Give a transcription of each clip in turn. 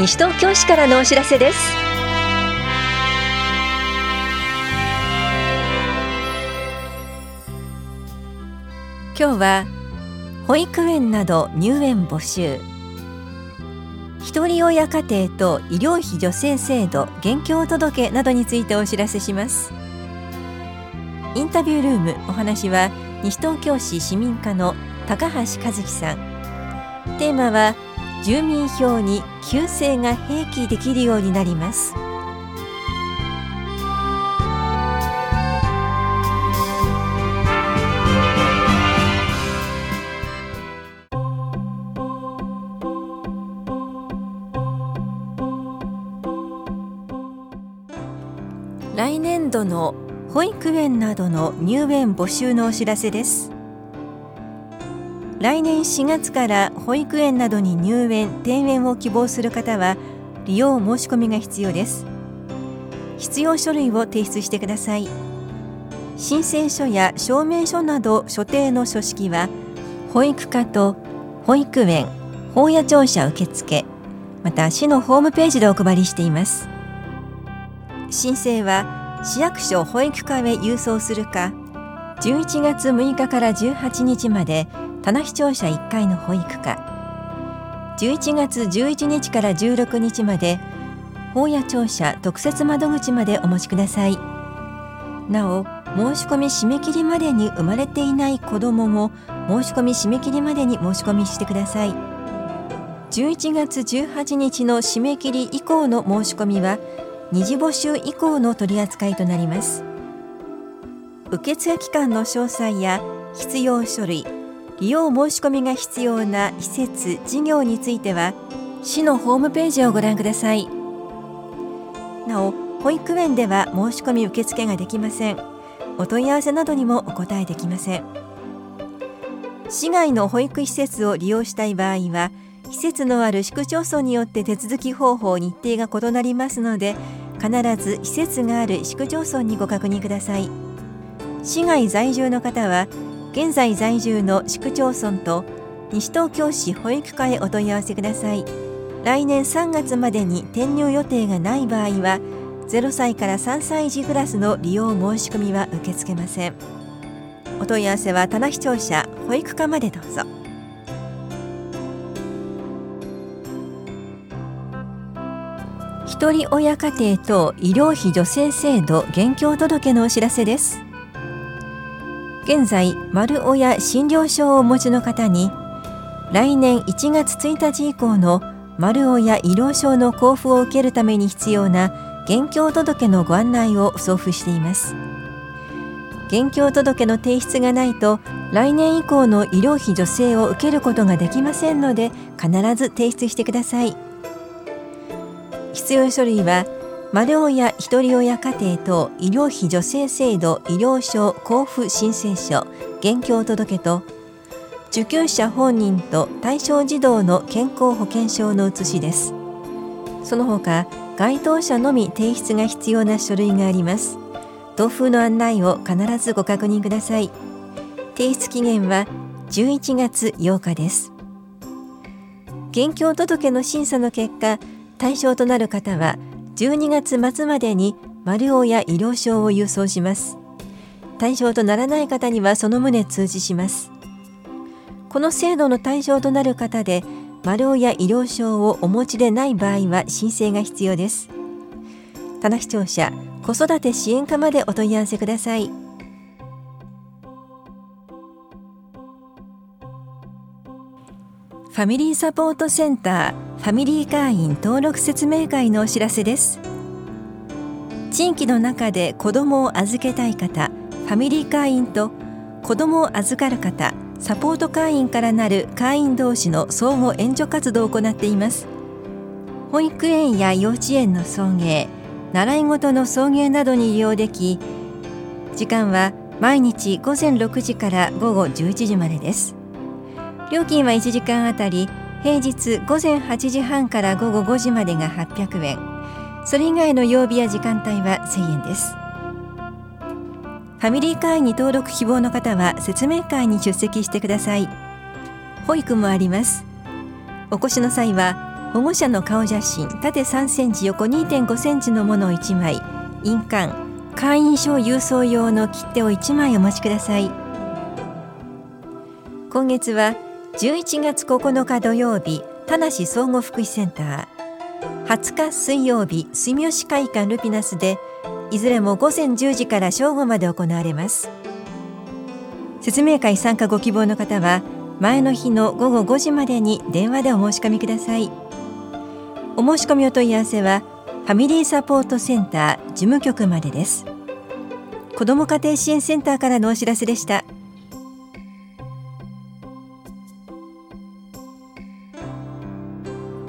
西東京市からのお知らせです。今日は保育園など入園募集。一人親家庭と医療費助成制度現況届などについてお知らせします。インタビュールームお話は西東京市市民課の高橋和樹さん。テーマは住民票に旧姓が併記できるようになります。来年度の保育園などの入園募集のお知らせです。来年4月から保育園などに入園・転園を希望する方は利用申し込みが必要です。必要書類を提出してください。申請書や証明書など所定の書式は保育課と保育園法や庁舎受付また市のホームページでお配りしています。申請は市役所保育課へ郵送するか11月6日から18日まで棚視聴者1階の保育課。11月11日から16日まで法や庁舎特設窓口までお持ちください。なお申し込み締め切りまでに生まれていない子どもも申し込み締め切りまでに申し込みしてください。11月18日の締め切り以降の申し込みは二次募集以降の取り扱いとなります。受付期間の詳細や必要書類利用申し込みが必要な施設事業については市のホームページをご覧ください。なお保育園では申し込み受付ができません。お問い合わせなどにもお答えできません。市外の保育施設を利用したい場合は施設のある市区町村によって手続き方法日程が異なりますので必ず施設がある市区町村にご確認ください。市外在住の方は現在在住の市区町村と西東京市保育課へお問い合わせください。来年3月までに転入予定がない場合は0歳から3歳児クラスの利用申し込みは受け付けません。お問い合わせは棚視聴者保育課までどうぞ。一人親家庭と医療費助成制度現況届のお知らせです。現在丸親診療証をお持ちの方に来年1月1日以降の丸親医療証の交付を受けるために必要な現況届のご案内を送付しています。現況届の提出がないと来年以降の医療費助成を受けることができませんので必ず提出してください。必要書類は丸親ひとり親家庭等医療費助成制度医療証交付申請書現況届と受給者本人と対象児童の健康保険証の写しです。その他該当者のみ提出が必要な書類があります。同封の案内を必ずご確認ください。提出期限は11月8日です。現況届の審査の結果対象となる方は12月末までに丸尾や医療証を郵送します。対象とならない方にはその旨通知します。この制度の対象となる方で丸尾や医療証をお持ちでない場合は申請が必要です。棚視聴者子育て支援課までお問い合わせください。ファミリーサポートセンターファミリー会員登録説明会のお知らせです。地域の中で子どもを預けたい方ファミリー会員と子どもを預かる方サポート会員からなる会員同士の相互援助活動を行っています。保育園や幼稚園の送迎習い事の送迎などに利用でき時間は毎日午前6時から午後11時までです。料金は1時間あたり平日午前8時半から午後5時までが800円。それ以外の曜日や時間帯は1000円です。ファミリー会員に登録希望の方は説明会に出席してください。保育もあります。お越しの際は保護者の顔写真縦3センチ横2.5センチのものを1枚印鑑会員証郵送用の切手を1枚お持ちください。今月は11月9日土曜日田梨総合福祉センター。20日水曜日住吉会館ルピナスでいずれも午前10時から正午まで行われます。説明会参加ご希望の方は前の日の午後5時までに電話でお申し込みください。お申し込みお問い合わせはファミリーサポートセンター事務局までです。子ども家庭支援センターからのお知らせでした。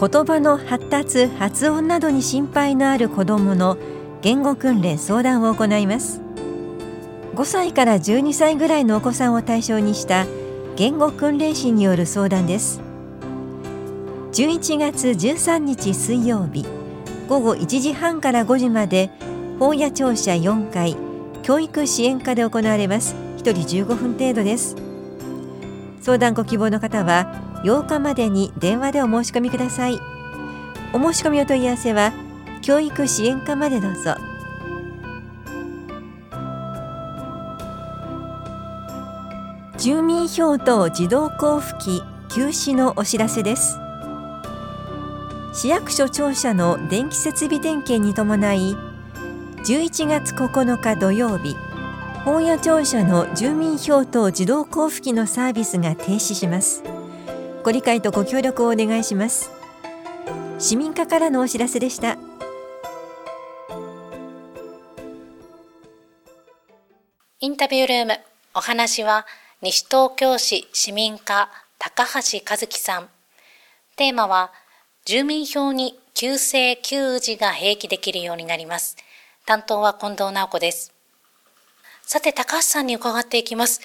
言葉の発達発音などに心配のある子どもの言語訓練相談を行います。5歳から12歳ぐらいのお子さんを対象にした言語訓練士による相談です。11月13日水曜日午後1時半から5時まで本屋庁舎4階教育支援課で行われます。1人15分程度です。相談ご希望の方は8日までに電話でお申し込みください。お申し込みお問い合わせは教育支援課までどうぞ。住民票等自動交付機休止のお知らせです。市役所庁舎の電気設備点検に伴い11月9日土曜日本屋庁舎の住民票等自動交付機のサービスが停止します。ご理解とご協力をお願いします。市民課からのお知らせでした。インタビュールームお話は西東京市市民課高橋和樹さん。テーマは住民票に旧姓旧字が併記できるようになります。担当は近藤直子です。さて高橋さんに伺っていきます。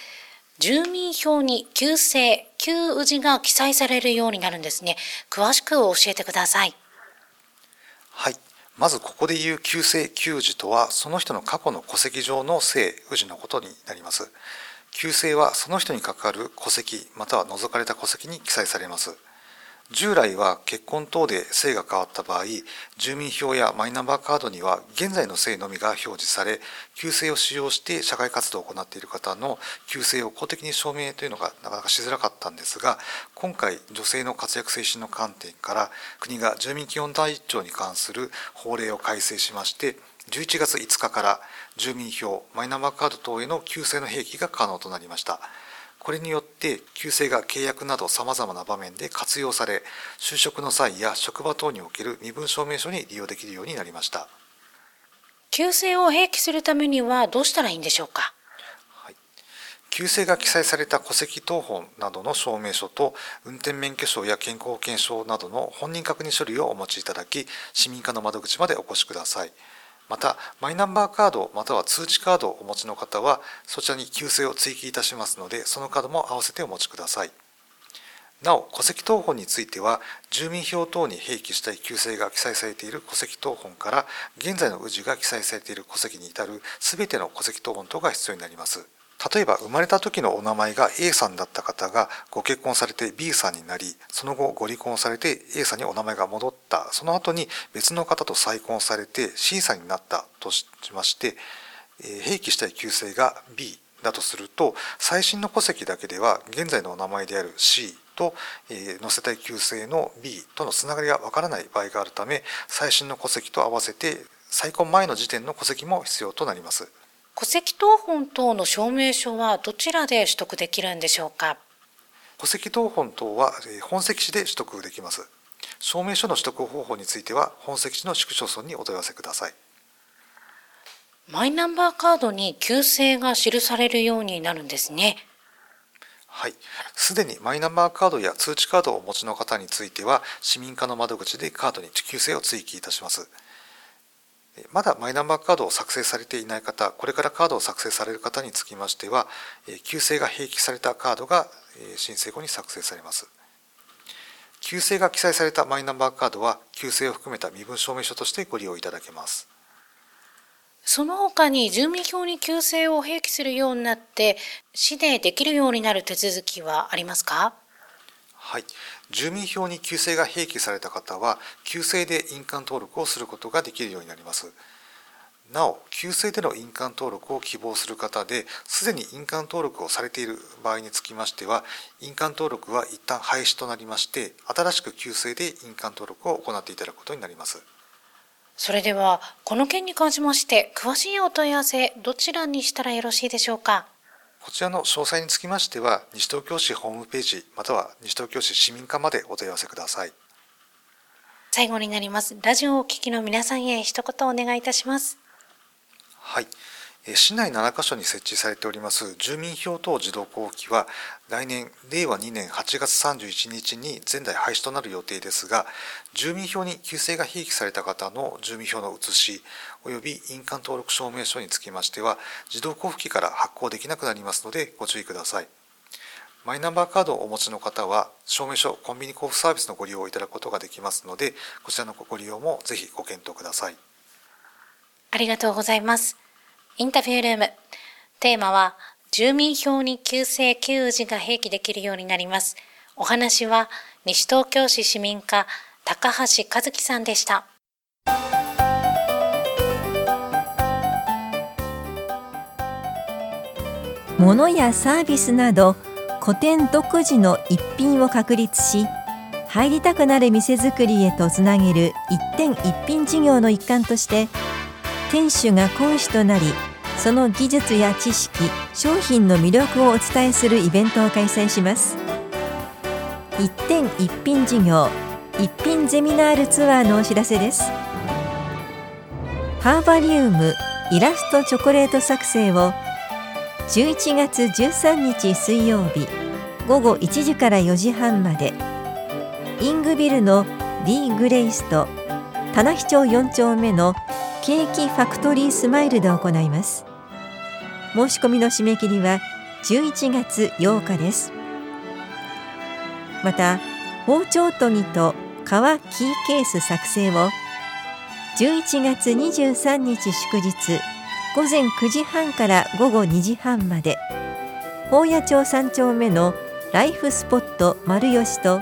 住民票に旧姓、旧氏が記載されるようになるんですね。詳しく教えてください。はい。まずここで言う旧姓旧氏とは、その人の過去の戸籍上の姓、氏のことになります。旧姓はその人に関わる戸籍、または除かれた戸籍に記載されます。従来は結婚等で姓が変わった場合住民票やマイナンバーカードには現在の姓のみが表示され旧姓を使用して社会活動を行っている方の旧姓を公的に証明というのがなかなかしづらかったんですが今回女性の活躍推進の観点から国が住民基本第一条に関する法令を改正しまして11月5日から住民票マイナンバーカード等への旧姓の併記が可能となりました。これによって旧姓が契約などさまざまな場面で活用され就職の際や職場等における身分証明書に利用できるようになりました。旧姓を併記するためにはどうしたらいいんでしょうか？旧姓が記載された戸籍謄本などの証明書と運転免許証や健康保険証などの本人確認書類をお持ちいただき市民課の窓口までお越しください。またマイナンバーカードまたは通知カードをお持ちの方はそちらに旧姓を追記いたしますのでそのカードも併せてお持ちください。なお戸籍謄本については住民票等に併記したい旧姓が記載されている戸籍謄本から現在の氏が記載されている戸籍に至る全ての戸籍謄本等が必要になります。例えば生まれた時のお名前が A さんだった方がご結婚されて B さんになりその後ご離婚されて A さんにお名前が戻ったその後に別の方と再婚されて C さんになったとしまして併記したい旧姓が B だとすると最新の戸籍だけでは現在のお名前である C と、え載せたい旧姓の B とのつながりがわからない場合があるため最新の戸籍と合わせて再婚前の時点の戸籍も必要となります。戸籍謄本等の証明書はどちらで取得できるんでしょうか？戸籍謄本等は本籍地で取得できます証明書の取得方法については本籍地の市区町村にお問い合わせくださいマイナンバーカードに旧姓が記されるようになるんですねはい。すでにマイナンバーカードや通知カードをお持ちの方については、市民課の窓口でカードに旧姓を追記いたします。まだマイナンバーカードを作成されていない方、これからカードを作成される方につきましては、旧姓が併記されたカードが申請後に作成されます。旧姓が記載されたマイナンバーカードは、旧姓を含めた身分証明書としてご利用いただけます。その他に住民票に旧姓を併記するようになって、市でできるようになる手続きはありますか？はい、住民票に旧姓が併記された方は旧姓で印鑑登録をすることができるようになります。なお旧姓での印鑑登録を希望する方ですでに印鑑登録をされている場合につきましては印鑑登録は一旦廃止となりまして新しく旧姓で印鑑登録を行っていただくことになります。それではこの件に関しまして詳しいお問い合わせどちらにしたらよろしいでしょうか？こちらの詳細につきましては、西東京市ホームページ、または西東京市市民課までお問い合わせください。最後になります。ラジオをお聞きの皆さんへ一言お願いいたします。はい。市内7カ所に設置されております住民票等自動交付機は来年令和2年8月31日に全台廃止となる予定ですが住民票に旧姓が併記された方の住民票の写し及び印鑑登録証明書につきましては自動交付機から発行できなくなりますのでご注意ください。マイナンバーカードをお持ちの方は証明書コンビニ交付サービスのご利用をいただくことができますのでこちらのご利用もぜひご検討ください。ありがとうございます。インタビュールーム。テーマは、住民票に旧姓旧字が併記できるようになります。お話は、西東京市市民課、高橋和樹さんでした。物やサービスなど古典独自の一品を確立し入りたくなる店づくりへとつなげる一点一品事業の一環として店主が講師となりその技術や知識商品の魅力をお伝えするイベントを開催します。一点一品事業一品ゼミナールツアーのお知らせです。ハーバリウムイラストチョコレート作成を11月13日水曜日午後1時から4時半まで。イングビルの D グレイスと棚視町4丁目のケーキファクトリースマイルで行います。申し込みの締め切りは11月8日です。また包丁研ぎと革キーケース作成を11月23日祝日午前9時半から午後2時半まで宝谷町3丁目のライフスポット丸吉と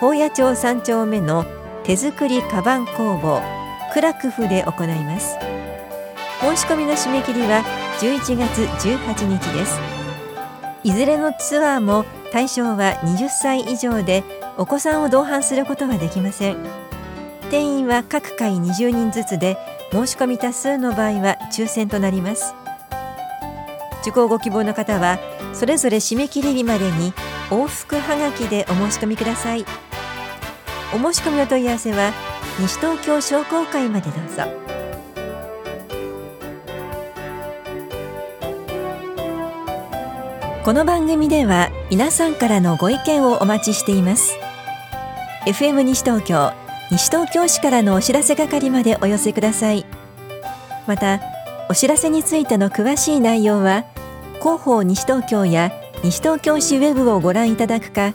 宝谷町3丁目の手作りカバン工房クラクフで行います。申し込みの締め切りは11月18日です。いずれのツアーも対象は20歳以上でお子さんを同伴することはできません。定員は各回20人ずつで申し込み多数の場合は抽選となります。受講ご希望の方はそれぞれ締め切り日までに往復はがきでお申し込みください。お申し込みお問い合わせは西東京商工会までどうぞ。この番組では皆さんからのご意見をお待ちしています。FM 西東京西東京市からのお知らせ係までお寄せください。またお知らせについての詳しい内容は広報西東京や西東京市ウェブをご覧いただくか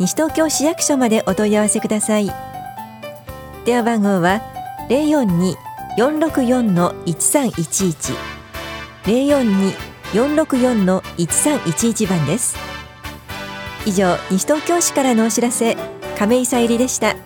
西東京市役所までお問い合わせください。電話番号は零四二四六四の一三一一。零四二四六四の一三一一番です。以上西東京市からのお知らせ亀井さゆりでした。